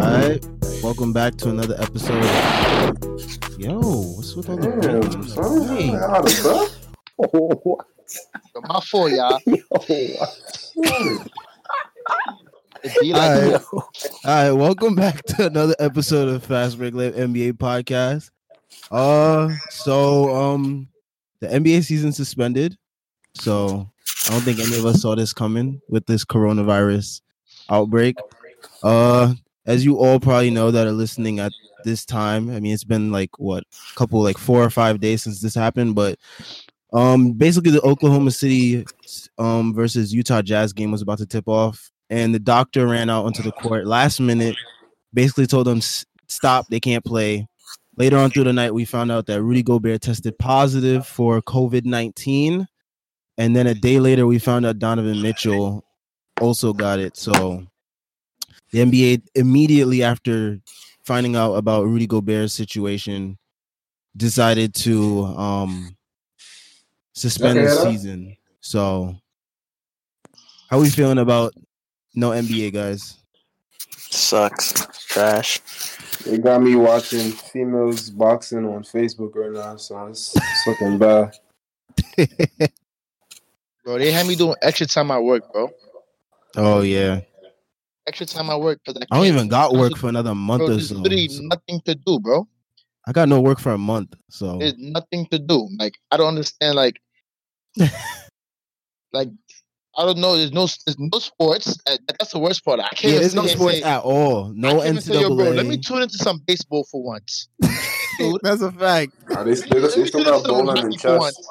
right, welcome back to another episode. Yo, what's with all the Damn, rhythms? son. Hey, Out of breath? what? My fault, y'all. Yo, what? Like all, right. all right, welcome back to another episode of Fast Break Live NBA podcast. Uh, so um, the NBA season suspended, so I don't think any of us saw this coming with this coronavirus outbreak. Uh, as you all probably know that are listening at this time, I mean, it's been like what, a couple like four or five days since this happened, but um, basically the Oklahoma City um versus Utah Jazz game was about to tip off, and the doctor ran out onto the court last minute, basically told them stop, they can't play. Later on through the night, we found out that Rudy Gobert tested positive for COVID nineteen, and then a day later, we found out Donovan Mitchell also got it. So the NBA immediately after finding out about Rudy Gobert's situation decided to um suspend Okay, the season. So how are we feeling about no NBA guys? Sucks. Trash. They got me watching females boxing on Facebook right now, so it's, it's looking bad. bro. They had me doing extra time at work, bro. oh yeah. Extra time at work because I, I don't even got work Bro, for another month or There's so. literally nothing to do, bro. I got no work for a month. So There's nothing to do. Like I don't understand. Like, like I don't know. There's no there's no sports. That's the worst part. I can't. yeah, there's no sit here and sports say- at all. I No can't even say, yo, bro, let me NCAA. tune into some baseball for once. That's a fact. Nah, they, they, let they still got bowling and chess. once.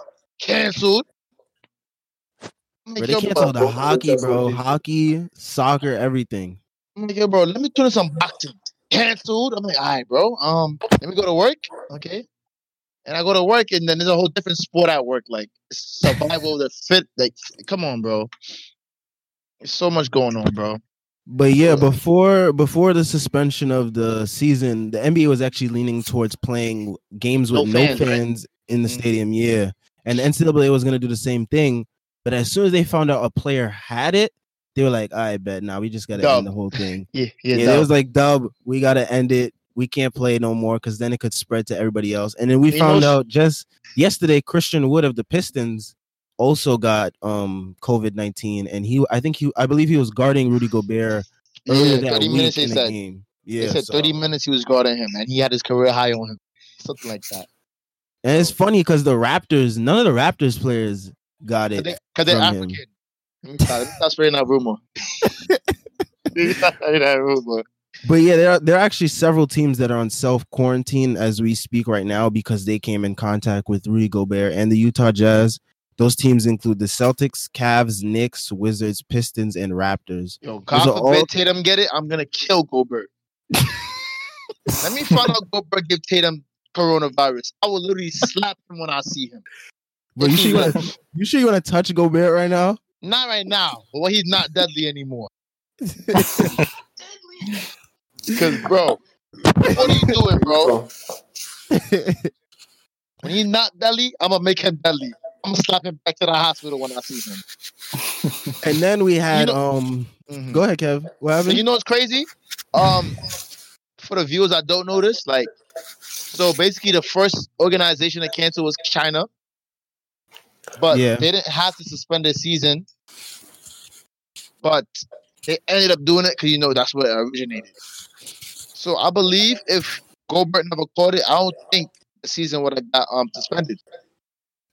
Cancelled. I'm Bro, like, they canceled bro, the hockey, bro. Hockey, soccer, everything. I'm like, bro, let me tune in some boxing. Cancelled. I'm like, all right, bro. Um, let me go to work. Okay. And I go to work, and then there's a whole different sport at work, like survival, the fit. Like, come on, bro. There's so much going on, bro. But yeah, before before the suspension of the season, the NBA was actually leaning towards playing games with No no fans, right? in the Mhm. stadium. Yeah, and the NCAA was gonna do the same thing. But as soon as they found out a player had it, they were like, "I bet now we just gotta Dub. end the whole thing." Yeah, yeah. Yeah, it was like, "Dub, we gotta end it. We can't play no more because then it could spread to everybody else." And then we found know- out just yesterday, Christian Wood of the Pistons also got um COVID nineteen, and he, I think he, I believe he was guarding Rudy Gobert earlier yeah, that 30 week minutes. In the said. game. They said so- 30 minutes he was guarding him, and he had his career high on him, something like that. and it's funny because the Raptors, none of the Raptors players got it. Because they're from him. African. Let me stop, let me stop spreading that rumor. Let me stop spreading that rumor. But yeah, there are, there are actually several teams that are on self quarantine as we speak right now because they came in contact with Rudy Gobert and the Utah Jazz. Those teams include the Celtics, Cavs, Knicks, Wizards, Pistons, and Raptors. Yo, God forbid all- Tatum get it, I'm gonna kill Gobert. Let me find out Gobert give Tatum coronavirus. I will literally slap him when I see him. Bro, you sure you want to you sure you want to touch Gobert right now? Not right now, but when he's not deadly anymore. Because, bro, what are you doing, bro? When he's not deadly, I'm gonna make him deadly. I'm gonna slap him back to the hospital when I see him. and then we had know- um. Mhm. Go ahead, Kev. What So you know what's crazy? Um, for the viewers that don't know this, like, so basically the first organization to cancel was China, but Yeah. they didn't have to suspend their season, but they ended up doing it because you know that's where it originated. So I believe if Gobert never caught it, I don't think the season would have got um suspended.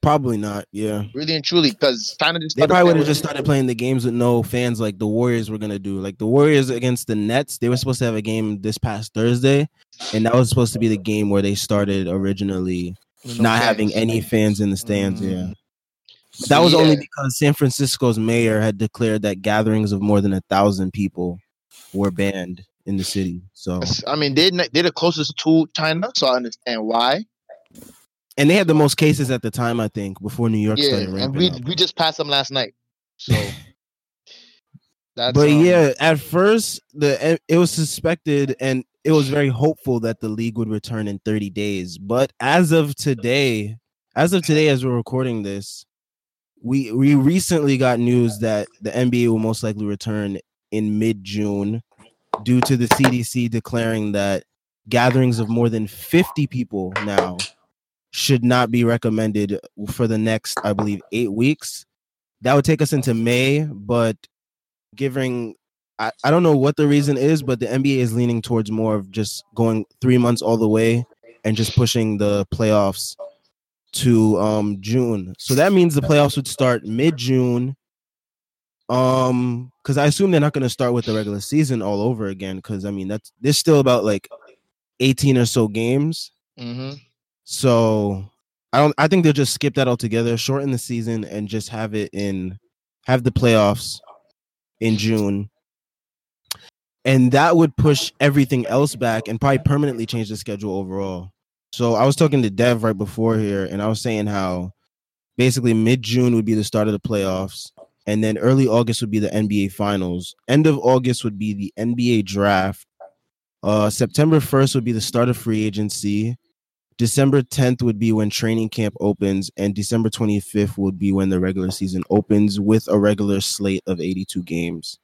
Probably not. Yeah, Really and truly, because China just they probably would have just started playing the games with no fans, like the Warriors were gonna do. Like the Warriors against the Nets, they were supposed to have a game this past Thursday, and that was supposed to be the game where they started originally no not fans. having any fans in the stands. Mm. Yeah. That was only because San Francisco's mayor had declared that gatherings of more than a thousand people were banned in the city. So, I mean, they're they're the closest to China, so I understand why. and they had the most cases at the time, I think, before New York Yeah, started and we up. we just passed them last night, so that's. but um, yeah, at first the it was suspected and it was very hopeful that the league would return in 30 days. But as of today, as of today, as we're recording this, we we recently got news that the NBA will most likely return in mid June. due to the CDC declaring that gatherings of more than 50 people now should not be recommended for the next, I believe, eight weeks. That would take us into May, but giving I, I don't know what the reason is, but the NBA is leaning towards more of just going three months all the way and just pushing the playoffs to um June. So that means the playoffs would start mid June. Um, because I assume they're not gonna start with the regular season all over again. Because I mean that's there's still about like 18 or so games. Mm-hmm. So I don't I think they'll just skip that altogether, shorten the season, and just have it in have the playoffs in June. And that would push everything else back and probably permanently change the schedule overall. So I was talking to Dev right before here, and I was saying how basically mid June would be the start of the playoffs, and then early August would be the NBA finals. End of August would be the NBA draft. Uh, September 1st would be the start of free agency. December 10th would be when training camp opens, and December 25th would be when the regular season opens with a regular slate of 82 games.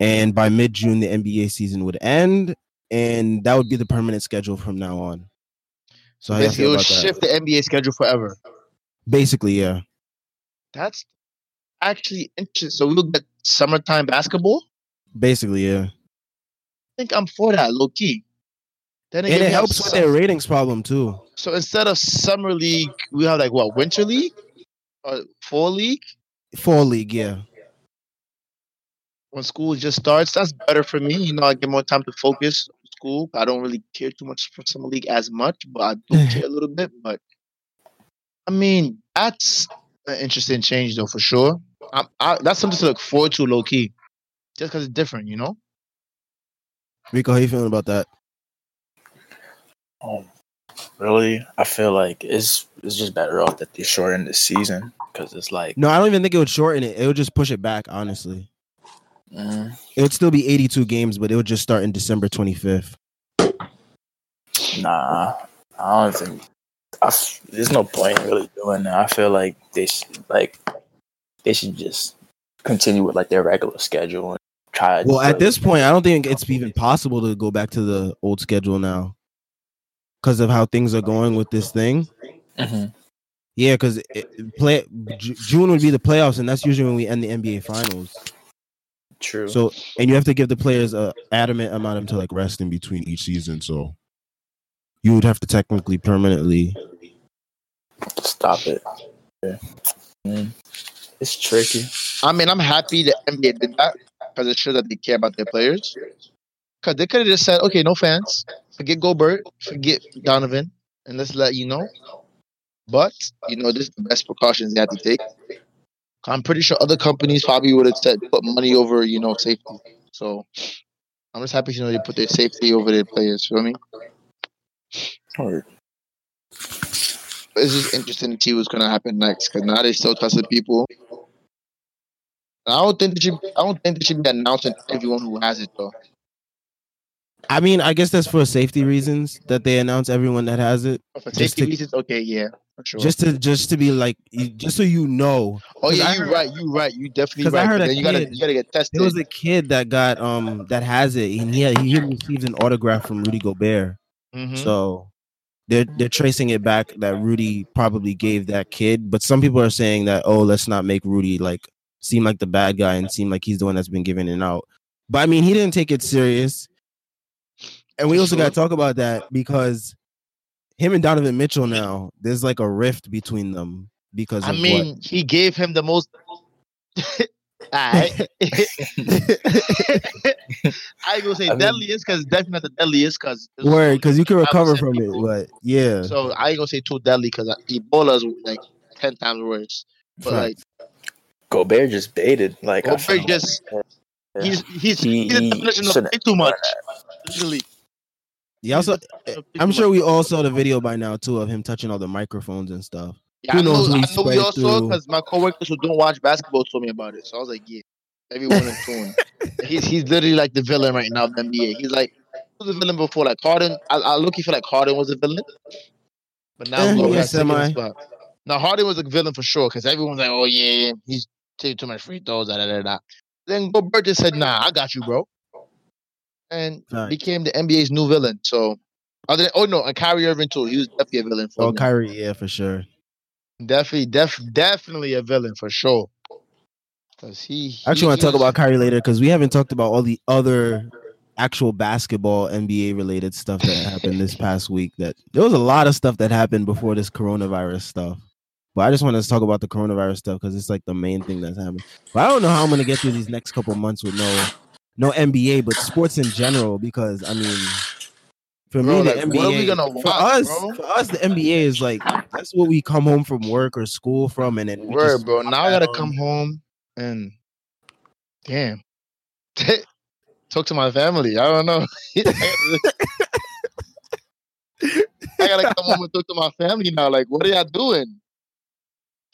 And by mid June, the NBA season would end, and that would be the permanent schedule from now on. So Basically, it will about that? shift the NBA schedule forever. Basically, yeah. That's actually interesting. So we look at summertime basketball. Basically, yeah. I think I'm for that, low key. Then And it helps with their ratings problem too. So instead of summer league, we have like what winter league or fall league Fall league, yeah. when school just starts. That's better for me. You know, I get more time to focus school. I don't really care too much for summer league as much, but I do care a little bit. But I mean, that's an interesting change though for sure. I, I, that's something to look forward to, low key, just because it's different. You know. Rico, how you feeling about that? Um, really, I feel like it's it's just better off that they shorten the season because it's like No, I don't even think it would shorten it. It would just push it back, honestly. Mm, It would still be 82 games, but it would just start in December 25th. nah. I don't think I there's no point in really doing that. I feel like they should like they should just continue with like their regular schedule and try. Well, at this point, I don't think it's even possible to go back to the old schedule now because of how things are going with this thing. Mhm. Yeah, because play June would be the playoffs, and that's usually when we end the NBA finals. True. So, and you have to give the players a adamant amount of to like rest in in between each season. So You would have to technically permanently. stop it. Yeah. Mm. It's tricky. I mean, I'm happy the NBA did that because it shows that they care about their players. Because they could have just said, okay, no fans, forget Gobert, forget Donovan, and let's let you know. But, you know, this is the best precautions they had to take. I'm pretty sure other companies probably would have said, put money over, you know, safety. So I'm just happy, you know, they put their safety over their players. Feel me? Or But it's just interesting to see what's going to happen next because now they still trusted people. I don't think they should. I don't think they should be announcing to everyone who has it though. I mean, I guess that's for safety reasons that they announce everyone that has it, For safety to- reasons, okay, yeah, for sure. just to just to be like, just so you know. Oh yeah, you're right. You're right. You definitely 'cause I right. heard a then you gotta you gotta get tested. There was a kid that got um that has it, and he had, he received an autograph from Rudy Gobert. Mhm. So they're they're tracing it back that Rudy probably gave that kid. But some people are saying that oh, let's not make Rudy like seem like the bad guy and seem like he's the one that's been giving it out. But I mean, he didn't take it serious. And we also got to talk about that because him and Donovan Mitchell now there's like a rift between them because I of mean, he gave him the most. Alright. I ain't gonna say I mean- deadliest because definitely not the deadliest because what word because you can recover 5% from it. But yeah, So I ain't gonna say too deadly because Ebola is like ten times worse. But like Gobert just baited. Like Gobert just- Yeah. he's he's He- he's the he definition of shouldn't too much. Literally. Yeah. Also, I'm sure we all saw the video by now too of him touching all the microphones and stuff. Yeah, who I know, who I know we spread all saw because my coworkers who don't watch basketball told me about it. So I was like, yeah, everyone in tune. he's he's literally like the villain right now of the NBA. He's like he was a villain before, like Harden. I, I look, he feel like Harden was a villain, but now Eh, yeah, has taken his semi. spot. Now Harden was a villain for sure because everyone's like, oh yeah, he's taking too much free throws, da da da da. Then Gobert just said, nah, I got you, bro. And Facts. became the NBA's new villain. So, other than, oh no, and Kyrie Irving too. He was definitely a villain for Oh, me. Kyrie, yeah, for sure. Definitely, def, definitely a villain for sure. Cause he, I actually want to talk about Kyrie later because we haven't talked about all the other actual basketball NBA related stuff that happened this past week. That there was a lot of stuff that happened before this coronavirus stuff. But I just wanted to talk about the coronavirus stuff because it's like the main thing that's happening. But I don't know how I'm gonna get through these next couple months with no no NBA, but sports in general. Because I mean, for Bro, me, the NBA what are we gonna for watch, us, bro? for us, the NBA is like that's what we come home from work or school from, and then Word, bro. Now I gotta home. come home and damn, talk to my family. I don't know. I gotta come home and talk to my family now. Like, what are y'all doing?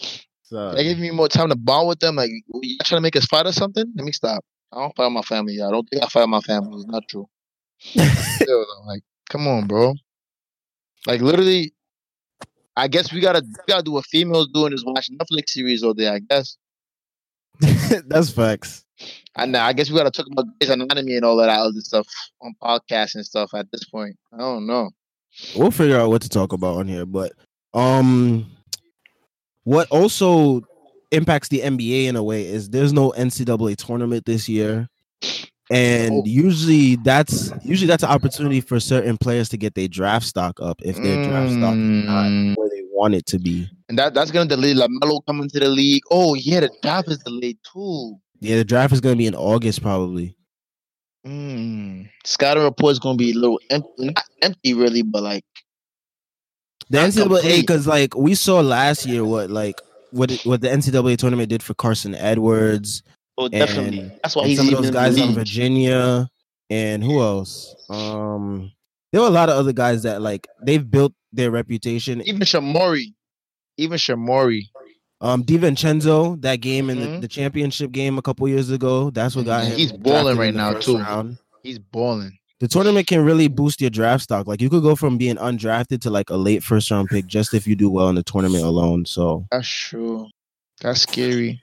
So, They give me more time to bond with them. Like, you trying to make us fight or something? Let me stop. I don't fight my family. I don't think I fight my family. It's not true. Still, like, come on, bro. Like, literally, I guess we gotta we gotta do what females doing is watch Netflix series all day. I guess. that's facts. And I guess we gotta talk about Grey's Anatomy and all that other stuff on podcasts and stuff at this point. I don't know. we'll figure out what to talk about on here but um what also impacts the nba in a way is there's no ncaa tournament this year and Oh. usually that's usually that's an opportunity for certain players to get their draft stock up if their draft stock is Mm. not where they want it to be And that that's gonna delay LaMelo coming to the league. Oh yeah, the draft is delayed too. yeah the draft is going to be in august probably Mm. Scouting report is gonna be a little empty, not empty really, but like the ncaa because like we saw last year what like what it, what the ncaa tournament did for carsen edwards oh definitely. And- That's why he's some of those guys league. Virginia and who else? Um, there were a lot of other guys that like they've built their reputation. Even Shamori, even Shamori. Um, DiVincenzo, that game in Mhm. the, the championship game a couple years ago, that's what got Mhm. him. He's balling right now, too. round. He's balling. The tournament can really boost your draft stock. Like you could go from being undrafted to like a late first round pick just if you do well in the tournament alone. So That's true. That's scary.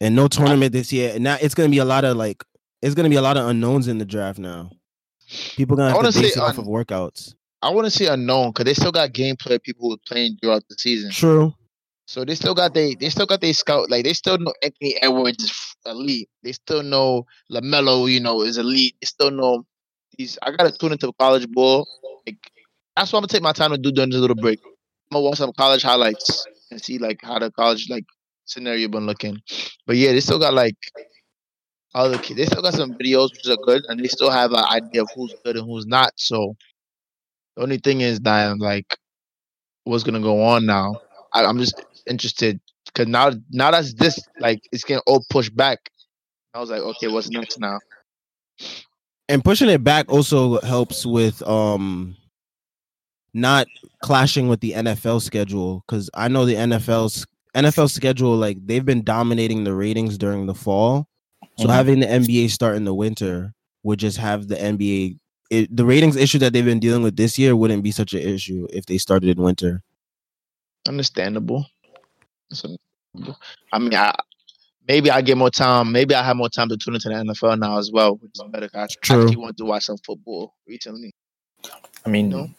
and no tournament this year. Now it's gonna be a lot of like it's gonna be a lot of unknowns in the draft now. People gonna have to base say it off of workouts. I want to say unknown because they still got gameplay people who are playing throughout the season. True. So they still got they they still got they scout like they still know Anthony Edwards is elite. They still know LaMelo, you know, is elite. They still know these. I gotta tune into college ball. Like that's what I'm gonna take my time to do during this little break. I'm gonna watch some college highlights and see like how the college like scenario been looking. But yeah, they still got like other kids. They still got some videos which are good, and they still have an idea of who's good and who's not. So the only thing is that like what's gonna go on now. I, I'm just interested because now now that's this like it's getting all pushed back. I was like, okay, what's next now? And pushing it back also helps with um not clashing with the NFL schedule because I know the NFL's NFL schedule like they've been dominating the ratings during the fall. So Mhm. having the NBA start in the winter would just have the NBA it, the ratings issue that they've been dealing with this year wouldn't be such an issue if they started in winter. Understandable. Understandable. I mean, I, maybe I get more time. Maybe I have more time to tune into the NFL now as well, which is better. 'cause I True. actually want to watch some football recently. I mean, No.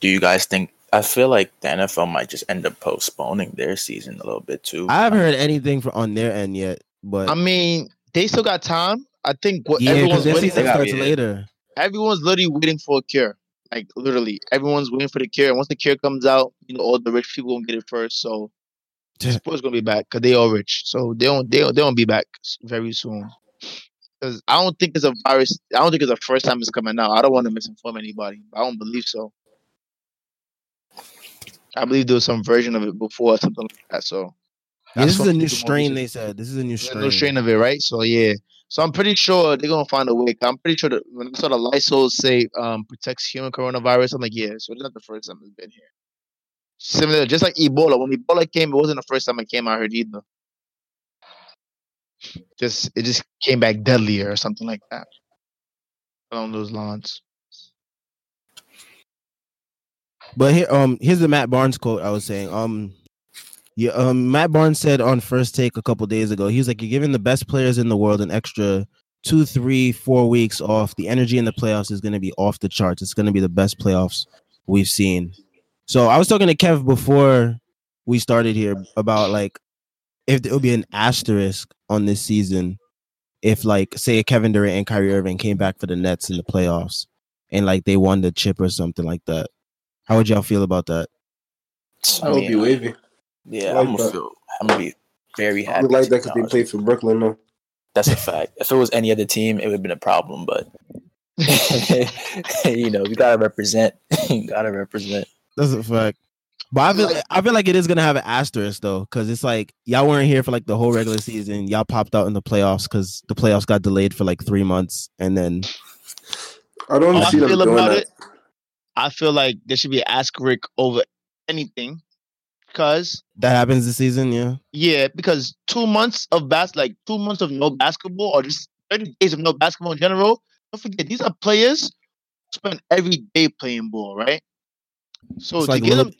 do you guys think? I feel like the NFL might just end up postponing their season a little bit too. I haven't heard anything from on their end yet, but I mean, they still got time. I think what yeah, everyone's their waiting, season They starts later. everyone's literally waiting for a cure. Like literally, everyone's waiting for the cure. And once the cure comes out, you know, all the rich people gonna get it first. So sports gonna be back because they all rich. So they don't they don't, they don't be back very soon. Because I don't think it's a virus. I don't think it's the first time it's coming out. I don't want to misinform anybody. I don't believe so. I believe there was some version of it before or something like that. So Yeah, this is a new strain. They said this is a new strain. no strain of it, right? So yeah. So I'm pretty sure they're gonna find a way. I'm pretty sure that when I saw the Lysol say um protects human coronavirus, I'm like, yeah. So it's not the first time it's been here. Similar, just like Ebola. When Ebola came, it wasn't the first time it came. I heard either. Just it just came back deadlier or something like that. Along those lines. But here, um, here's the Matt Barnes quote I was saying. Um, yeah, um, Matt Barnes said on First Take a couple days ago, he was like, "You're giving the best players in the world an extra two, three, four weeks off, the energy in the playoffs is going to be off the charts. It's going to be the best playoffs we've seen. So I was talking to Kev before we started here about like if there would be an asterisk on this season if like say Kevin Durant and Kyrie Irving came back for the Nets in the playoffs and like they won the chip or something like that. How would y'all feel about that? I would be wavy. Yeah, like I'm gonna feel. I'm gonna be very I happy. would like that because they played for Brooklyn. though. That's a fact. if it was any other team, it would have been a problem. But you know, we gotta represent. you gotta represent. That's a fact. But I feel I feel like it is gonna have an asterisk though, because it's like y'all weren't here for like the whole regular season. Y'all popped out in the playoffs because the playoffs got delayed for like three months, and then I don't How I see them feel doing about that. it, I feel like there should be an asterisk over anything, because that happens this season. Yeah, yeah, because two months of bas like two months of no basketball, or just thirty days of no basketball in general. Don't forget these are players spend every day playing ball, right? So It's to like get little- them,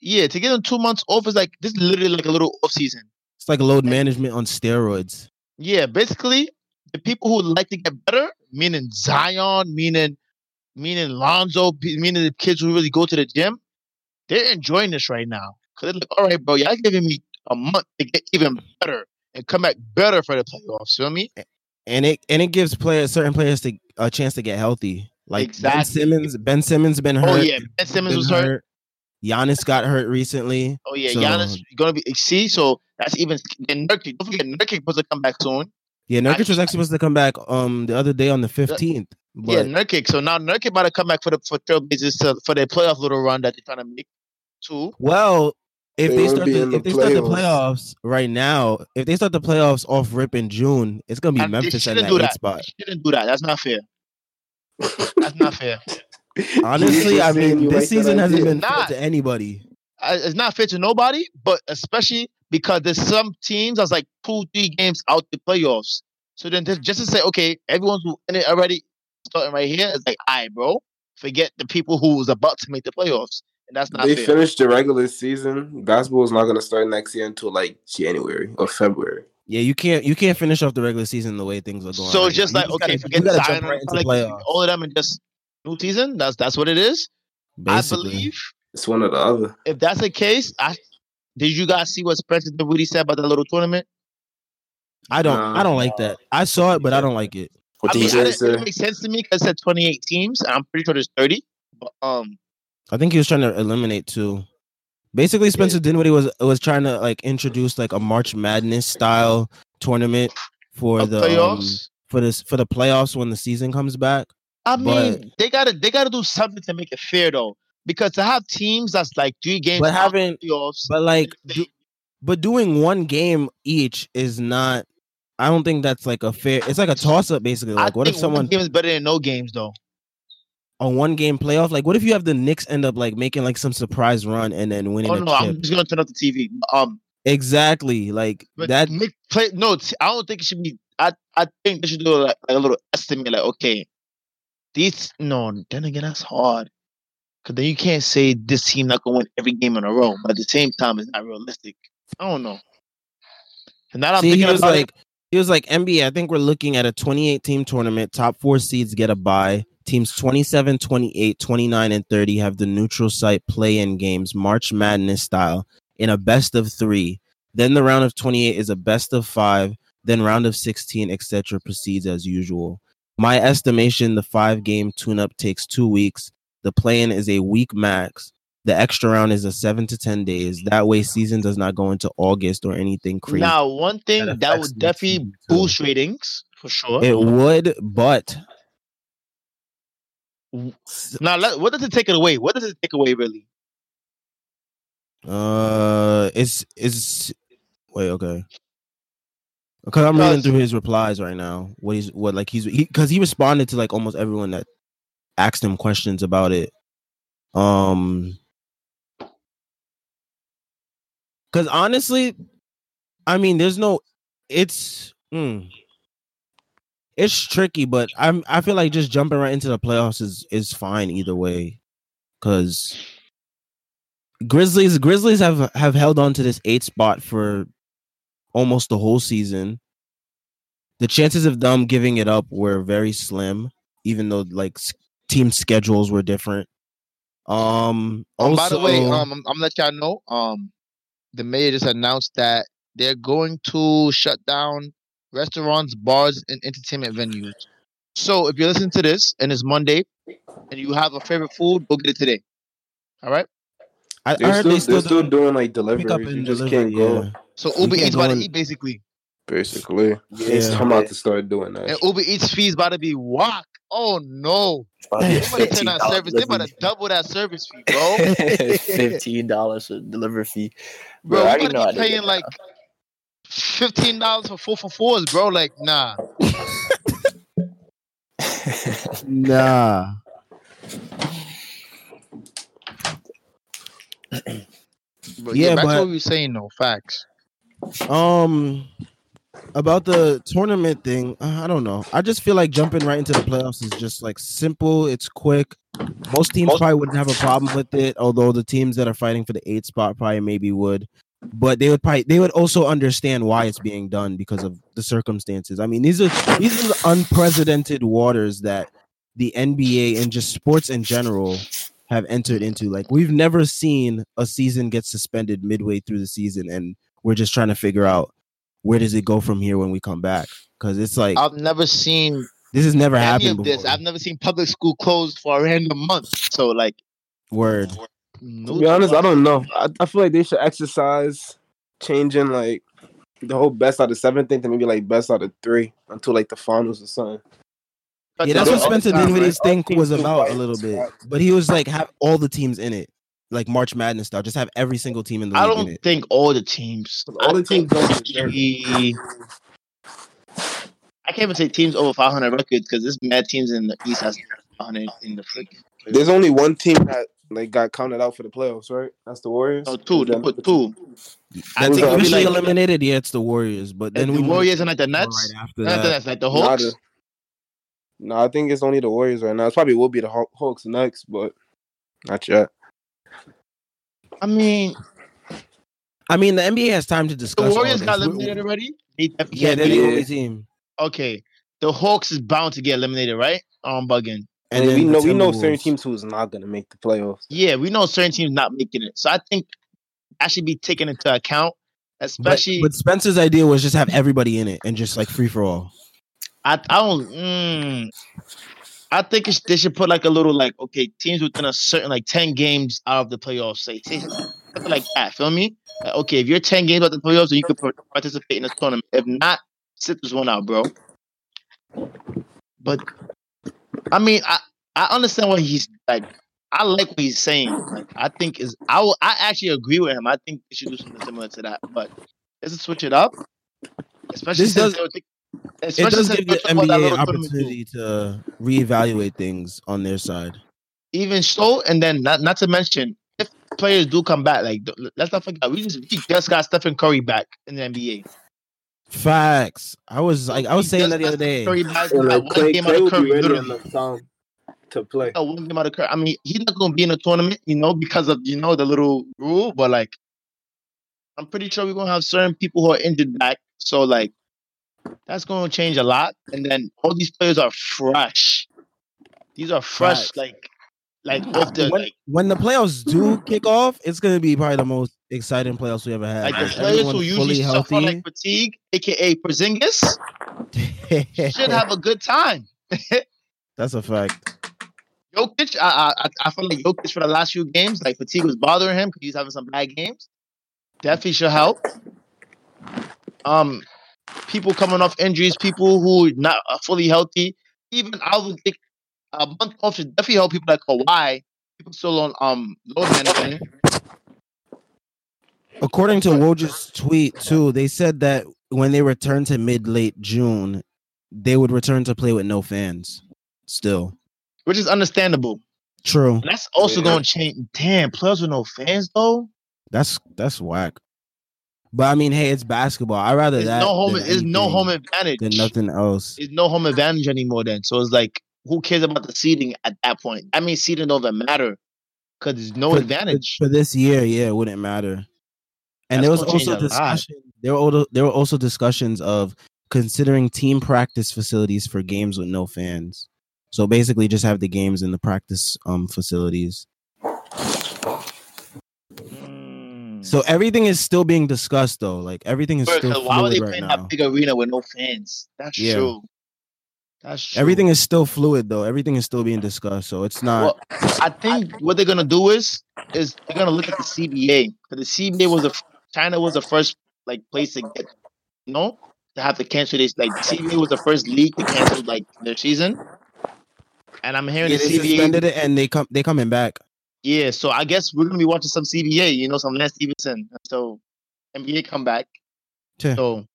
yeah, to get them two months off is like this is literally like a little off season. it's like load management on steroids. Yeah, basically, the people who like to get better, meaning Zion, meaning meaning Lonzo, meaning the kids who really go to the gym, they're enjoying this right now. Cause they're like, all right, bro, y'all giving me a month to get even better and come back better for the playoffs. You feel me? and it and it gives players certain players to a chance to get healthy. Like Ben Simmons, Ben Simmons been hurt. Oh yeah, Ben Simmons was hurt. Giannis got hurt recently. Oh yeah, So- Giannis gonna be see. So that's even and Nurkic. Don't forget Nurkic supposed to come back soon. Yeah, Nurkic was Actually- actually supposed to come back um the other day on the fifteenth. yeah, But Nurkic. So now Nurkic about to come back for the for Trailblazers to, for their playoff little run that they're trying to make. Too. well, if They they, start the, in the if they start the playoffs. playoffs right now, if they start the playoffs off rip in June, it's gonna be And Memphis in shouldn't that do that. spot. They shouldn't do that. That's not fair. That's not fair. Honestly, I mean, this like season hasn't idea? been fair to anybody. It's not fair to nobody, but especially because there's some teams that's like two, three games out the playoffs. So then just just to say, okay, everyone's who in it already starting right here, it's like, all right, bro, forget the people who was about to make the playoffs. And that's not they fair. finished the regular season. Basketball is not going to start next year until like January or February. Yeah, you can't you can't finish off the regular season the way things are going. So right it's just now. like, You okay, gotta- forget you gotta Zion, right like, playoffs. all of them and just new season. That's that's what it is. Basically. I believe It's one or the other. if that's the case, I did you guys see what President Dinwiddie said about that little tournament? I don't Nah. I don't like that. I saw it, but I don't like it. What I did mean, he I say? didn't, it didn't sense to me because it said 28 teams. and I'm pretty sure there's 30. But um, I think he was trying to eliminate two. Basically, Spencer Dinwiddie was was trying to like introduce like a March Madness style tournament for of the um, playoffs. for this for the playoffs when the season comes back. I mean, but- they gotta they gotta do something to make it fair though, because to have teams that's like three games But having playoffs, but like do, but doing one game each is not. I don't think that's like a fair. It's like a toss up basically. I Like, what if someone one game is better than no games though. A one game playoff? Like, what if you have the Knicks end up like making like some surprise run and then winning Oh no, chip? I'm just gonna turn off the TV. Um, Exactly. Like that. make play no. I don't think it should be. I I think they should do like, like a little estimate. Like okay, these no. Then again, that's hard. Cause then you can't say this team not gonna win every game in a row, but at the same time, it's not realistic. I don't know. And now that I'm See, he thinking about like, it, he was like NBA. I think we're looking at a 28 team tournament. Top four seeds get a bye. Teams 27, 28, 29, and 30 have the neutral site play in games, March Madness style, in a best of three. Then the round of 28 is a best of five. Then round of 16, etc. proceeds as usual. My estimation: the five game tune up takes two weeks. The play in is a week max. The extra round is a seven to ten days. That way, season does not go into August or anything crazy. now one thing that that, would definitely boost ratings for sure. It would, but now, let, what does it take it away? What does it take away really? uh, it's it's wait okay. Because I'm reading through his replies right now. What he's what like he's because he, responded to like almost everyone that asked him questions about it. Um, because honestly, I mean, there's no. It's mm, it's tricky, but I'm I feel like just jumping right into the playoffs is is fine either way. Because Grizzlies Grizzlies have have held on to this eight spot for almost the whole season. the chances of them giving it up were very slim, even though like team schedules were different. Um. Um, by the way, um, I'm, I'm gonna let y'all know. Um, the mayor just announced that they're going to shut down restaurants, bars, and entertainment venues. So if you're listening to this and it's Monday, and you have a favorite food, go get it today. All right. I, I They're heard still, they still, they're still doing like pick up deliveries. You just deliver. can't go. Yeah. So You Uber Eats about to eat basically, Basically, Yeah. I'm about to start doing that. and Uber Eats fees about to be whack. Oh no! They about to that service. They about to double that service fee, bro. Fifteen dollars for delivery fee. Bro, Bro, I we didn't know gotta be they did paying that. like fifteen dollars for four for fours, bro. Like, nah. Nah. But Yeah, back but- what we were saying though. Facts. Um, about the tournament thing, uh, I don't know. I just feel like jumping right into the playoffs is just like simple. It's quick. Most teams probably wouldn't have a problem with it, although the teams that are fighting for the eight spot probably maybe would. But they would probably they would also understand why it's being done because of the circumstances. I mean, these are these are unprecedented waters that the NBA and just sports in general have entered into. Like we've never seen a season get suspended midway through the season, and we're just trying to figure out where does it go from here when we come back? Because it's like I've never seen this has never happened of this. before. I've never seen public school closed for a random month. So like, Word. To be honest, I don't know. I, I feel like they should exercise changing like the whole best out of seven thing to maybe like best out of three until like the finals or something. Yeah, that's what do it all the Spencer time, Dinwiddie's right? thing was about a little bit, but he was like have all the teams in it, like March Madness style. Just have every single team in the I league in don't it. think all the teams. All I the teams think don't deserve I can't even say teams over 500 records because there's mad teams in the East has 500 in the freaking. There's only one team that like got counted out for the playoffs, right? That's the Warriors. No, two. Is They that put the two. I think it'll be like- eliminated. Yeah, it's the Warriors, but then And we the Warriors and like the right Nets. after that. Nets, like the Hawks. the- No, I think it's only the Warriors right now. It's probably will be the Haw- Hawks next, but not yet. I mean, I mean, the NBA has time to the discuss. all Warriors this. got We- eliminated already. They definitely Yeah, they're the only team. Okay, the Hawks is bound to get eliminated, right? Oh, I'm bugging. And And then we know we know certain teams who's not gonna make the playoffs. Yeah, we know certain teams not making it, so I think that should be taken into account, especially. but Spencer's idea was just have everybody in it and just like free for all. I I don't. Mm, I think it's, they should put like a little like okay teams within a certain like ten games out of the playoffs. Say, say something like that. Feel me? Like, okay, if you're ten games out of the playoffs, then you can participate in the tournament. If not, sit this one out, bro. But I mean, I I understand what he's like. I like what he's saying. Like, I think is I will, I actually agree with him. I think they should do something similar to that. But let's switch it up. Especially This since does- think- It does give the they're talking about that NBA an opportunity to reevaluate things on their side. even so, and then not not to mention if players do come back, like let's not forget we just we just got Stephen Curry back in the NBA. Facts. I was like, I was We saying that the other day. Curry back, And like Clay, game out of will Curry, be literally. to play. got one game out of Curry. I mean, he's not gonna be in the tournament, you know, because of you know the little rule, but like I'm pretty sure we're gonna have certain people who are injured back. So like that's gonna change a lot. And then all these players are fresh. These are fresh, Facts. like like off the when, like when the playoffs do kick off, it's gonna be probably the most exciting playoffs we ever had. like the players who usually suffer like fatigue, aka Porzingis, should have a good time. That's a fact. Jokic, I, I I feel like Jokic for the last few games, like fatigue was bothering him because he's having some bad games. Definitely should help. Um, people coming off injuries, people who not uh, fully healthy. Even I would think a month off should definitely help people like Kawhi. People still on um load management. According to Woj's tweet too, they said that when they return to mid late June, they would return to play with no fans. Still, which is understandable. true. And that's also Yeah. going to change. Damn, players with no fans though. That's that's whack. But I mean, hey, it's basketball. I rather There's that. no home. than There's no home advantage. than nothing else. There's no home advantage anymore. Then, so it's like, who cares about the seeding at that point? I mean, seeding doesn't matter because there's no For- advantage. for this year. Yeah, it wouldn't matter. And That's there was also discussion. There were also, there were also discussions of considering team practice facilities for games with no fans. So basically, just have the games in the practice um facilities. Mm. So everything is still being discussed, though. Like everything is Bro, still why would they right play in that big arena with no fans? That's Yeah. true. That's true. Everything is still fluid, though. Everything is still being discussed. So it's not. Well, I think what they're gonna do is is they're gonna look at the CBA the CBA was f- China was the first like place to get you know to have to cancel this like CBA was the first league to cancel like their season, and I'm hearing Yeah, the they CBA suspended it and they come. They coming back. yeah. So I guess we're gonna be watching some CBA, you know, some Lance Stephenson. So NBA come back. Yeah. So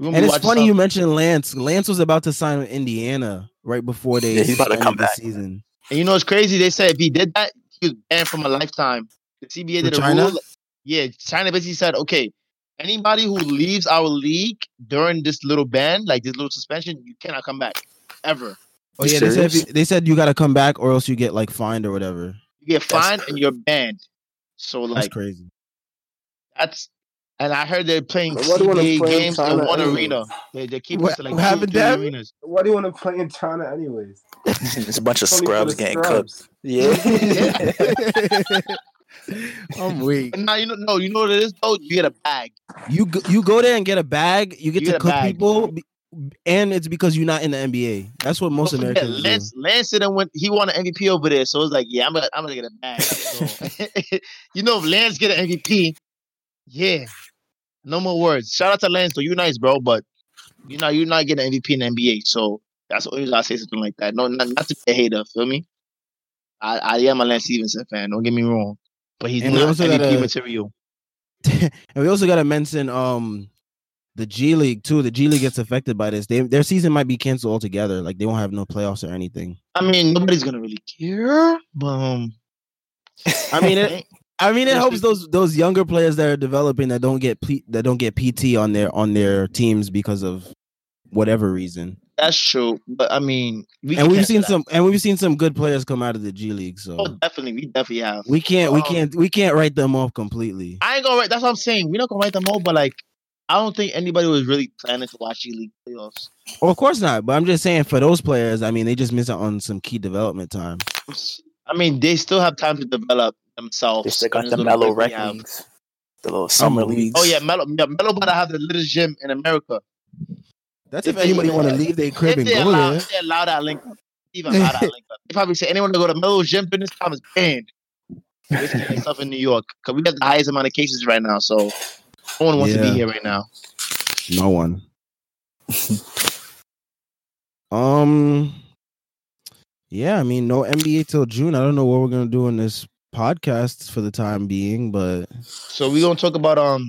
And it's funny some- you mentioned Lance. Lance was about to sign with Indiana right before they Yeah, he's about to come back. season. And you know it's crazy. They said if he did that, he was banned from a lifetime. The CBA For did a China? rule. Yeah, China basically said, okay, anybody who leaves our league during this little ban, like this little suspension, you cannot come back ever. Oh yeah, they said, if you, they said you got to come back or else you get like fined or whatever. You get That's fined and you're banned. So That's crazy. that's. And I heard they're playing Why do you CBA play games in China one anyways? arena. They, they keep What- to like what two, happened, three arenas. Why do you want to play in China anyways? It's a bunch of It's only for scrubs getting scrubs. cooked. Yeah. I'm weak. Now you know, no, you know what it is though. You get a bag. You go, you go there and get a bag. You get You to get cook people, and it's because you're not in the NBA. That's what most Don't forget, Americans Lance, Lance didn't win. He won an MVP over there, so it's like, yeah, I'm gonna, I'm gonna get a bag. So, you know, if Lance get an MVP, yeah, no more words. Shout out to Lance, though. You nice, bro, but you know, you're not getting an MVP in the NBA, so that's reason I say something like that. No, not, not to be a hater, feel me? I, I am a Lance Stephenson fan. Don't get me wrong, but he's And we not also MVP gotta- material. and we also got to mention um the G League too. The G League gets affected by this. They, their season might be canceled altogether. Like they won't have no playoffs or anything. I mean, nobody's gonna really care, but um, I mean, it, I mean, it helps those those younger players that are developing that don't get P, that don't get PT on their on their teams because of whatever reason. That's true. But I mean, we and we've seen some and we've seen some good players come out of the G League. So Oh, definitely, we definitely have. we can't we Um, can't we can't write them off completely. I ain't gonna write. That's what I'm saying. We're not gonna write them all, but like, I don't think anybody was really planning to watch G League playoffs. Well, of course not. But I'm just saying for those players, I mean, they just miss out on some key development time. I mean, they still have time to develop themselves. They still got the mellow gonna rec leagues, the little summer weak. leagues. Oh yeah, Mellow. Yeah, Mellow But I have the little gym in America. That's If if anybody want to leave their crib and go allow, there. if they allow that link up, even allow that link up. They probably say anyone to go to Mellow Gym during this time is banned. This stuff in New York because we got the highest amount of cases right now, so no one wants to be here right now. No one. um. Yeah, I mean, no NBA till June. I don't know what we're gonna do in this podcast for the time being, but So we're gonna talk about um.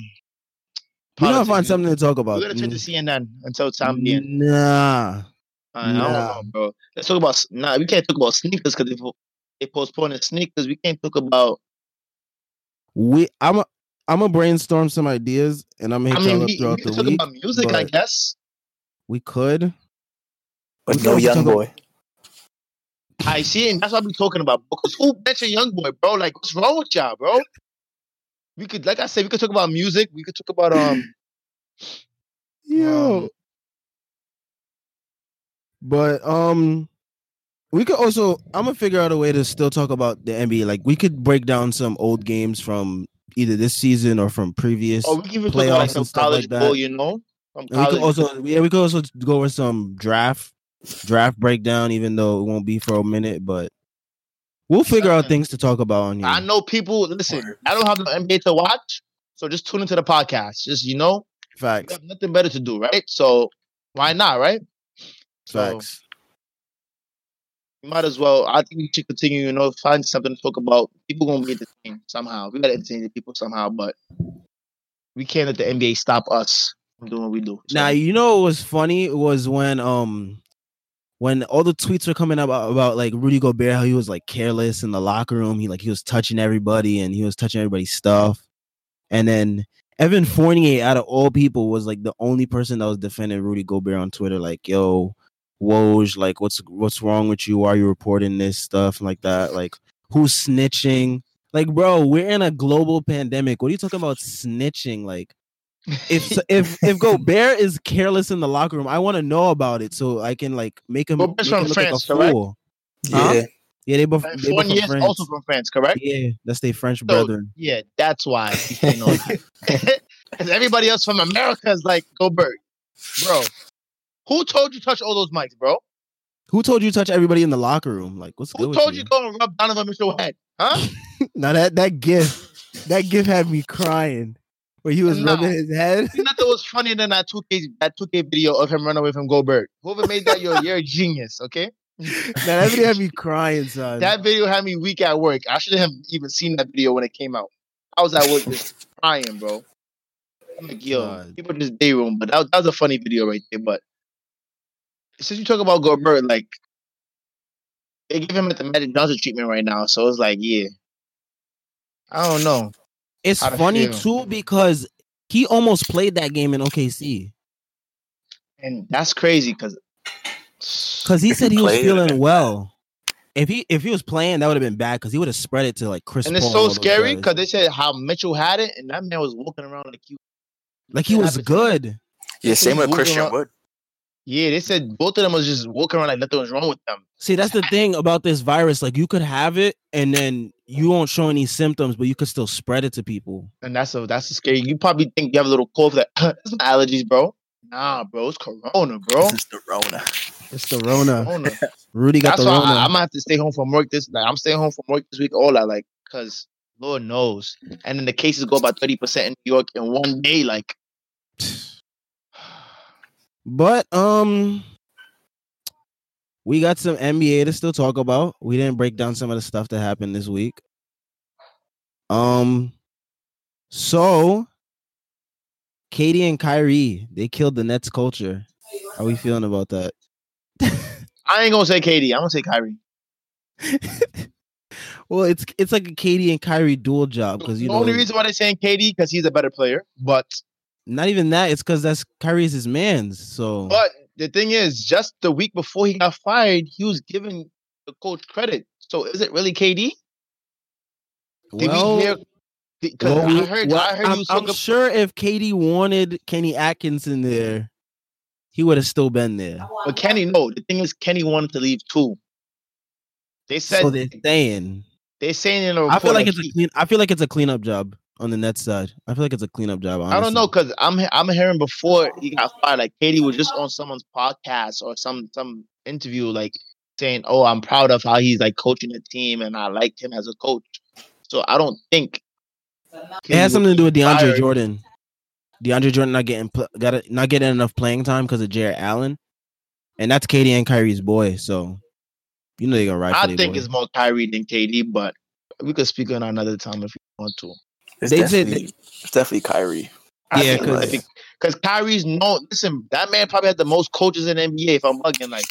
We're gonna find something to talk about. We're gonna turn to CNN until time being. Nah. I don't Nah. know, bro. Let's talk about nah. We can't talk about sneakers because they, they postponing sneakers, we can't talk about. We I'm a, I'm gonna brainstorm some ideas and I'm gonna I hit y'all mean, up we, we throughout can the talk week. about music, I guess. We could. but we no young talk boy. I see, and that's what I'm talking about. Because who mentioned young boy, bro? Like, what's wrong with y'all, bro? We could, like I said, we could talk about music. We could talk about um. Yo. Um, But um we could also I'm gonna figure out a way to still talk about the NBA. Like we could break down some old games from either this season or from previous. Oh, we can even talk about like some college like ball, you know? We could college- also yeah, we could also go over some draft draft breakdown, even though it won't be for a minute, but we'll figure out things to talk about on here. I know people. Listen, I don't have the NBA to watch, so just tune into the podcast. Just you know, Facts. have nothing better to do, right? So why not, right? So Facts. we might as well. I think we should continue. You know, find something to talk about. People gonna be entertained somehow. We gotta entertain the people somehow, but we can't let the NBA stop us from doing what we do. So, Now you know what was funny was when um when all the tweets were coming up about, about like Rudy Gobert, how he was like careless in the locker room. He like he was touching everybody and he was touching everybody's stuff. And then Evan Fournier, out of all people, was like the only person that was defending Rudy Gobert on Twitter. Like, yo, Woj, like what's what's wrong with you? Why are you reporting this stuff like that? Like, who's snitching? Like, bro, we're in a global pandemic. What are you talking about snitching? Like, if if if Gobert is careless in the locker room, I want to know about it so I can like make him. Gobert's make from him look France, like a correct? fool. Huh? Yeah. Yeah, they both. They both Fournier from France. also from France, correct? Yeah, that's their French brethren. Yeah, that's why he's saying all that. Because everybody else from America is like Gobert, bro. Who told you touch all those mics, bro? Who told you touch everybody in the locker room? Like, what's good Who with told you? you go and rub Donovan Mitchell's head? Huh? now that that gift, that gift had me crying. Where he was Nah. rubbing his head. Nothing was funnier than that 2K that 2K video of him running away from Gobert. Whoever made that, you're you're a genius, okay? Now that video had me crying, son. That video had me weak at work. I shouldn't have even seen that video when it came out. I was at work just crying, bro. I'm like, yo, God. people just day room, but that, that was a funny video right there. But since you talk about Gobert, like they give him the Magic Johnson treatment right now, so it's like, yeah, I don't know. It's How'd funny feel? too because he almost played that game in OKC And that's crazy because because he said he he was played, it would've feeling well. If he if he was playing, that would have been bad because he would have spread it to like Chris. and it's Paul so all scary because they said how Mitchell had it, and that man was walking around like you. like he was good. Yeah, same with Christian Wood. Yeah, they said both of them was just walking around like nothing was wrong with them. See, that's the thing about this virus. Like you could have it and then you won't show any symptoms, but you could still spread it to people. And that's a that's a scary. You probably think you have a little cold that it's allergies, bro. Nah, bro, it's corona, bro. This is the Rona. It's the Rona. Corona. Rudy got That's the Rona. I, I'm gonna have to stay home from work this. Like, I'm staying home from work this week. All that, like, cause Lord knows. And then the cases go about thirty percent in New York in one day. Like, But um, we got some NBA to still talk about. We didn't break down some of the stuff that happened this week. Um, so KD and Kyrie they killed the Nets culture. How we feeling about that? I ain't gonna say KD. I'm gonna say Kyrie. well, it's it's like a KD and Kyrie dual job because you the know only reason why they're saying KD because he's a better player. But not even that. It's because that's Kyrie's his man's. So but the thing is, just the week before he got fired, he was giving the coach credit. So is it really KD? Did well, we hear? Because well, I heard, well, I heard I'm, you I'm sure if KD wanted Kenny Atkinson there, he would have still been there. But Kenny, no. The thing is, Kenny wanted to leave too. They said so they're saying. they're saying in a. I feel like it's he- a clean. I feel like it's a cleanup job on the Nets side. I feel like it's a cleanup job. Honestly. I don't know because I'm I'm hearing before he got fired, like KD was just on someone's podcast or some some interview, like saying, "Oh, I'm proud of how he's like coaching the team, and I liked him as a coach." So I don't think It has something to do with DeAndre fired. Jordan. DeAndre Jordan not getting got it, not getting enough playing time because of Jarrett Allen, and that's KD and Kyrie's boy. So you know they're gonna ride. I think boy. it's more Kyrie than KD, but we could speak on another time if you want to. It's They said definitely, it's definitely Kyrie. I Yeah, feel 'cause- like- Because Kyrie's no listen, that man probably had the most coaches in the NBA. If I'm bugging, like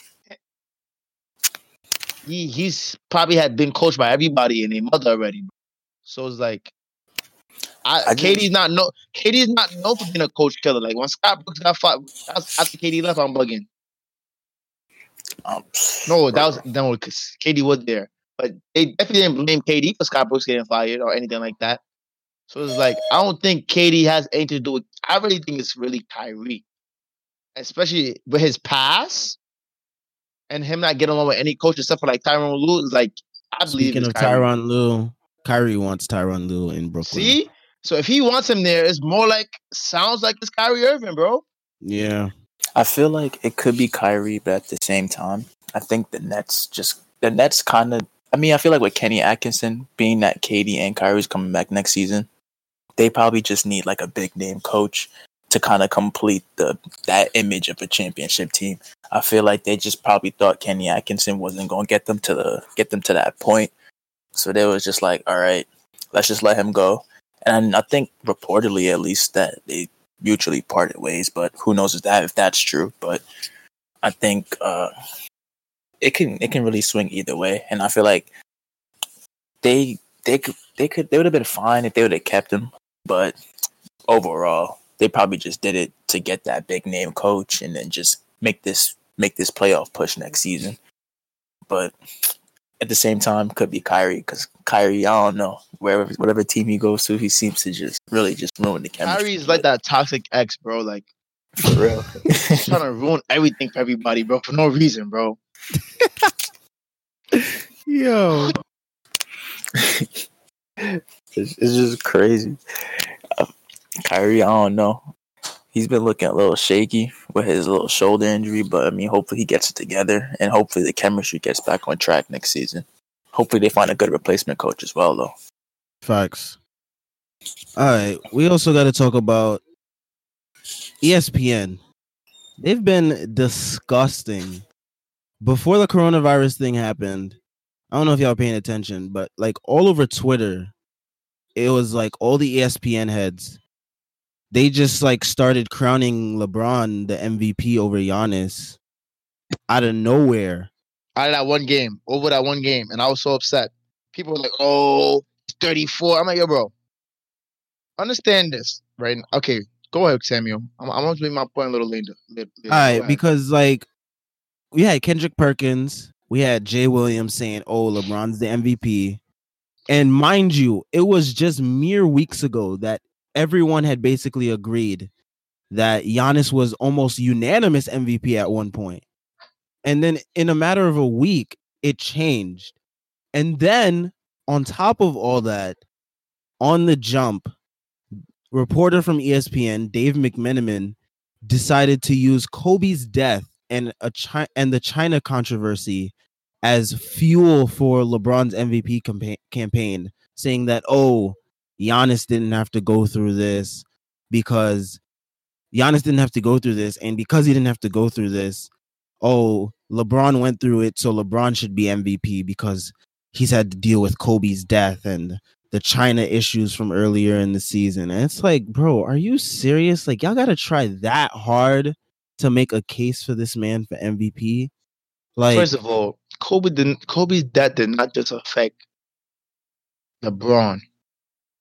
he he's probably had been coached by everybody and their mother already. So it's like, I, I KD's not no KD's not known for being a coach killer. Like when Scott Brooks got fired that's after KD left, I'm bugging. um, No, that was no because KD was there, but they definitely didn't blame KD for Scott Brooks getting fired or anything like that. So it's like I don't think KD has anything to do with. I really think it's really Kyrie, especially with his past and him not getting along with any coach except for like Tyronn Lue. Is like I believe Speaking it's of Kyrie. Tyronn Lue, Kyrie wants Tyronn Lue in Brooklyn. See, so if he wants him there, it's more like sounds like it's Kyrie Irving, bro. Yeah, I feel like it could be Kyrie, but at the same time, I think the Nets just the Nets kind of. I mean, I feel like with Kenny Atkinson being that KD and Kyrie's coming back next season, they probably just need like a big name coach to kind of complete the that image of a championship team. I feel like they just probably thought Kenny Atkinson wasn't going to get them to the get them to that point, so they was just like, all right, let's just let him go. And I think reportedly, at least, that they mutually parted ways, but who knows if that if that's true. But I think uh, it can it can really swing either way, and I feel like they they could they could they would have been fine if they would have kept him, but overall they probably just did it to get that big name coach and then just make this make this playoff push next season. But at the same time, could be Kyrie because Kyrie, I don't know, wherever whatever team he goes to, he seems to just really just ruin the chemistry. Kyrie's like that toxic ex, bro. Like for real. he's trying to ruin everything for everybody, bro, for no reason, bro. Yo, it's, it's just crazy. Uh, Kyrie, I don't know. He's been looking a little shaky with his little shoulder injury, but I mean, hopefully he gets it together, and hopefully the chemistry gets back on track next season. Hopefully they find a good replacement coach as well, though. facts. All right, we also got to talk about ESPN. They've been disgusting. Before the coronavirus thing happened, I don't know if y'all paying attention, but like all over Twitter, it was like all the ESPN heads. They just like started crowning LeBron the MVP over Giannis out of nowhere. Out of that one game, over that one game, and I was so upset. People were like, "Oh, he's 34." I'm like, "Yo, bro, understand this, right?" Okay, go ahead, Samuel. I'm, I'm gonna make my point a little later. later All right, because like we had Kendrick Perkins, we had Jay Williams saying, "Oh, LeBron's the MVP," and mind you, it was just mere weeks ago that everyone had basically agreed that Giannis was almost unanimous MVP at one point, and then in a matter of a week, it changed, and then on top of all that, on the jump, reporter from ESPN, Dave McMenamin, decided to use Kobe's death and a Chi- and the China controversy as fuel for LeBron's MVP campa- campaign, saying that oh, Giannis didn't have to go through this because Giannis didn't have to go through this, and because he didn't have to go through this, oh, LeBron went through it, so LeBron should be MVP because he's had to deal with Kobe's death and the China issues from earlier in the season. And it's like, bro, are you serious? Like, y'all got to try that hard to make a case for this man for MVP. Like, First of all, Kobe didn't. Kobe's death did not just affect LeBron.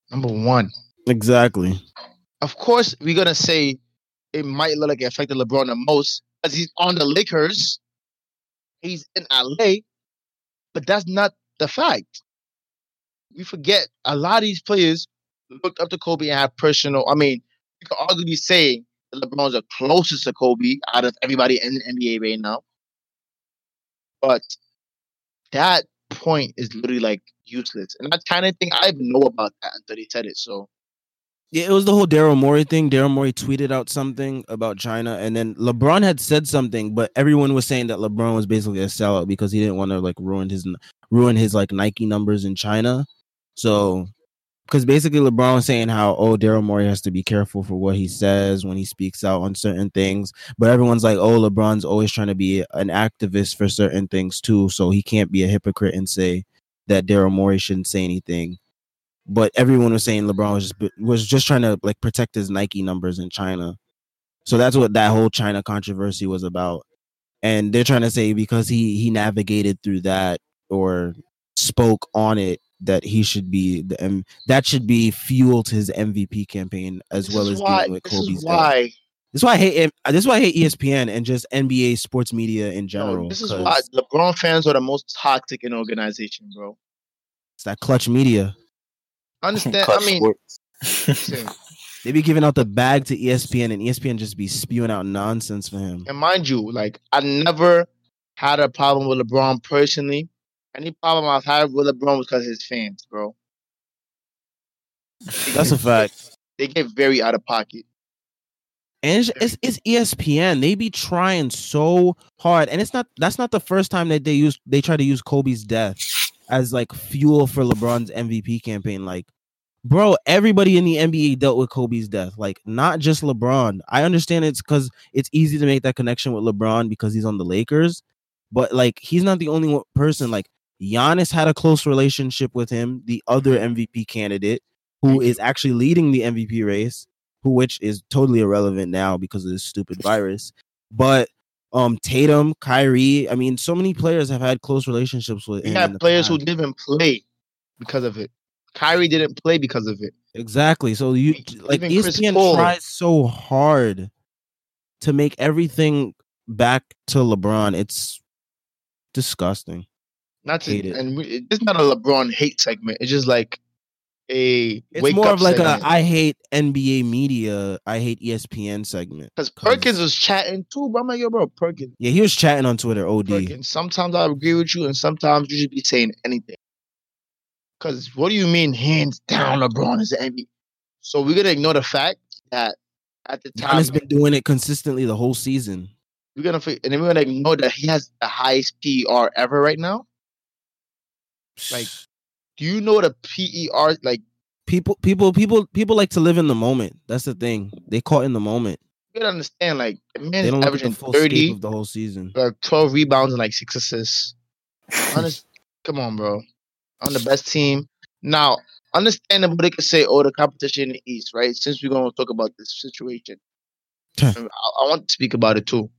Number one, exactly. of course, we're gonna say it might look like it affected LeBron the most because he's on the Lakers. He's in LA, but that's not the fact. We forget a lot of these players looked up to Kobe and have personal. I mean, you could arguably say that LeBron's the closest to Kobe out of everybody in the NBA right now. But that point is literally like useless. And that kind of thing, I know about that until he said it. So Yeah, it was the whole Daryl Morey thing. Daryl Morey tweeted out something about China, and then LeBron had said something, but everyone was saying that LeBron was basically a sellout because he didn't want to like ruin his ruin his like Nike numbers in China. So, because basically LeBron saying how oh Daryl Morey has to be careful for what he says when he speaks out on certain things, but everyone's like oh LeBron's always trying to be an activist for certain things too, so he can't be a hypocrite and say that Daryl Morey shouldn't say anything but everyone was saying LeBron was just was just trying to like protect his Nike numbers in China. So that's what that whole China controversy was about. And they're trying to say because he he navigated through that or spoke on it that he should be the M- that should be fuel to his MVP campaign as this well as why, dealing with this is Kobe's death. why That's why I hate M- this is why I hate ESPN and just NBA sports media in No, general. this is why LeBron fans are the most toxic in organization, bro. it's that Klutch media. I Understand? Klutch I mean, They be giving out the bag to ESPN and ESPN just be spewing out nonsense for him. and mind you, like I never had a problem with LeBron personally. Any problem I've had with LeBron was because his fans, bro. That's a fact. They get very out of pocket. And it's, it's, it's ESPN. They be trying so hard, and it's not. That's not the first time that they use. They try to use Kobe's death as like fuel for LeBron's MVP campaign. Like, bro, everybody in the NBA dealt with Kobe's death. Like, not just LeBron. I understand it's because it's easy to make that connection with LeBron because he's on the Lakers, but like, he's not the only one person. Like, Giannis had a close relationship with him, the other MVP candidate, who is actually leading the MVP race who which is totally irrelevant now because of this stupid virus. But um Tatum, Kyrie, I mean, so many players have had close relationships with in had players who didn't play because of it. Kyrie didn't play because of it. exactly. So you like Even ESPN tries so hard to make everything back to LeBron. It's disgusting. Not to, Hate it. and we, it's not a LeBron hate segment. It's just like a It's more of like segment. a I hate NBA media, I hate ESPN segment. Because Perkins was chatting too, bro. I'm like, yo, bro, Perkins. Yeah, he was chatting on Twitter. Od. Perkins. Sometimes I agree with you, and sometimes you should be saying anything. Because what do you mean, hands down, LeBron is the NBA? So we're gonna ignore the fact that at the time Giannis been doing it consistently the whole season. we're gonna and then we're gonna ignore that he has the highest PR ever right now. Like, Do you know the PER? Like, people, people, people, people like to live in the moment. That's the thing. They caught in the moment. you gotta understand, like, the They man's don't look averaging the full 30, of the whole season. like 12 rebounds and like six assists. Honest, come on, bro. On the best team. Now, understandable they could say, oh, the competition in the East, right? Since we're gonna talk about this situation. Um, I, I want to speak about it too.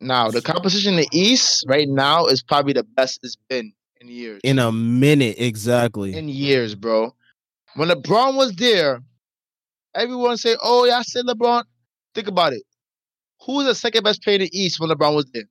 Now, the competition in the East right now is probably the best it's been in years. In a minute, exactly. in years, bro. When LeBron was there, everyone say, "Oh, yeah, I said LeBron." Think about it. Who was the second best player in the East when LeBron was there?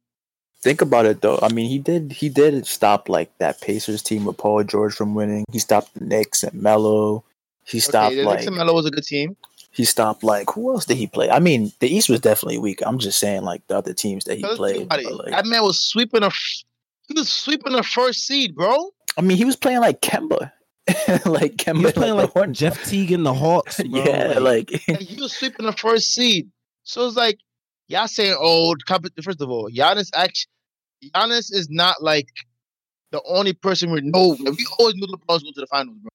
Think about it though. I mean, he did he did stop like that Pacers team with Paul George from winning. He stopped the Knicks and Melo. He stopped okay, the like Knicks and Melo was a good team. he stopped like who else did he play? I mean, the East was definitely weak. I'm just saying like the other teams that he But let's think played. but, like, that man was sweeping a, f- he was sweeping the first seed, bro. I mean, he was playing like Kemba, like Kemba He was playing the like Hornets. Jeff Teague in the Hawks. Bro. yeah, like Like, he was sweeping the first seed. So it's like y'all saying, "Oh, the first of all, Giannis actually, Giannis is not like the only person we know. We always knew LeBron was going to the finals, bro.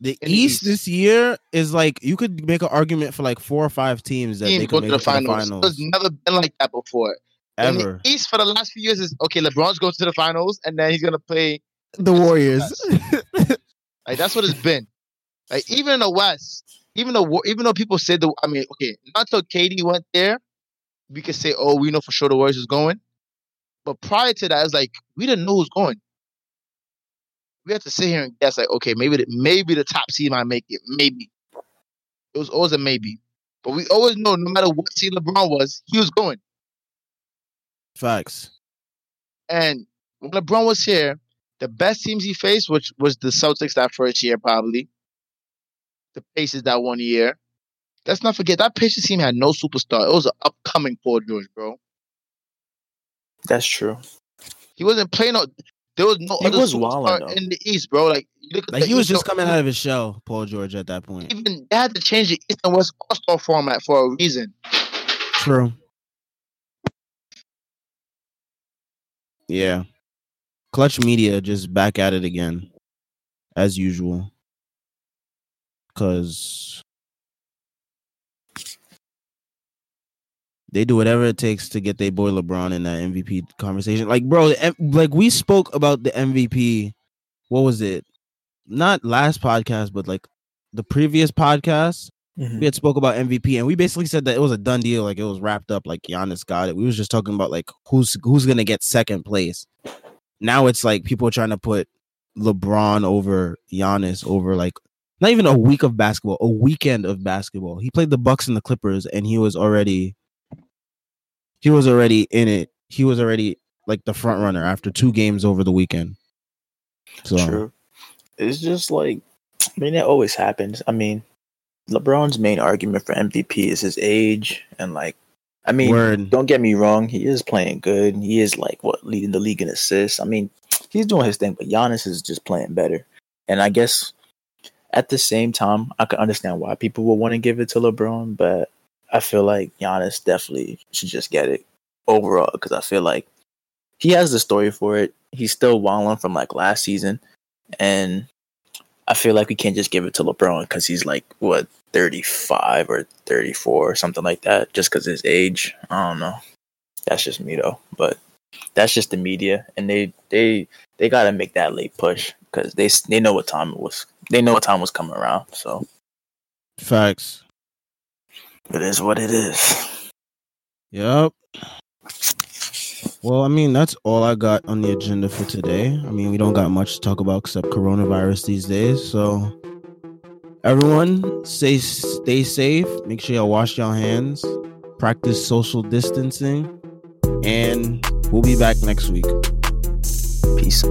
the East East. this year is like you could make an argument for like four or five teams that Team they go could to make the it to the finals. finals It's never been like that before. Ever. East for the last few years is okay. LeBron's going to the finals, and then he's gonna play. The Warriors. Like that's what it's been. Like even in the West, even though even though people said the, I mean, okay, not till KD went there, we could say, oh, we know for sure the Warriors is going. But prior to that, it's like we didn't know who's going. We had to sit here and guess, like, okay, maybe the, maybe the top seed might make it, maybe. It was always a maybe, but we always know no matter what seed LeBron was, he was going. Facts. And when LeBron was here, the best teams he faced, which was the Celtics that first year, probably. The Pacers that one year. Let's not forget that Pacers team had no superstar. It was an upcoming Paul George, bro. that's true. He wasn't playing. No, there was no He other was superstar wildin', though. in the East, bro. Like, look at Like the he was East, just no- coming out of his shell, Paul George, at that point. Even they had to change the East and West All Star format for a reason. True. Yeah. Klutch Media just back at it again, as usual. Cause they do whatever it takes to get their boy LeBron in that MVP conversation. Like, bro, like we spoke about the MVP. What was it? Not last podcast, but like the previous podcast Mhm. we had spoke about MVP and we basically said that it was a done deal, like it was wrapped up, like Giannis got it. We was just talking about like who's who's gonna get second place. Now it's like people are trying to put LeBron over Giannis over like not even a week of basketball, a weekend of basketball. He played the Bucks and the Clippers and he was already he was already in it. He was already like the front runner after two games over the weekend. So True. It's just like, I mean, it always happens. I mean, LeBron's main argument for MVP is his age, and like, I mean, word. don't get me wrong, he is playing good. He is like what leading the league in assists. I mean, he's doing his thing, but Giannis is just playing better. And I guess at the same time, I can understand why people would want to give it to LeBron, but I feel like Giannis definitely should just get it overall because I feel like he has the story for it. He's still wilding from like last season, and I feel like we can't just give it to LeBron because he's like what thirty five or thirty four or something like that, just because his age. I don't know. That's just me though, but that's just the media, and they they they gotta make that late push because they they know what time it was. They know what time was coming around, so Facts. it is what it is. Yep. Well, I mean, that's all I got on the agenda for today. I mean, we don't got much to talk about except coronavirus these days. So, everyone, stay stay safe. Make sure y'all wash your hands. Practice social distancing, and we'll be back next week. Peace.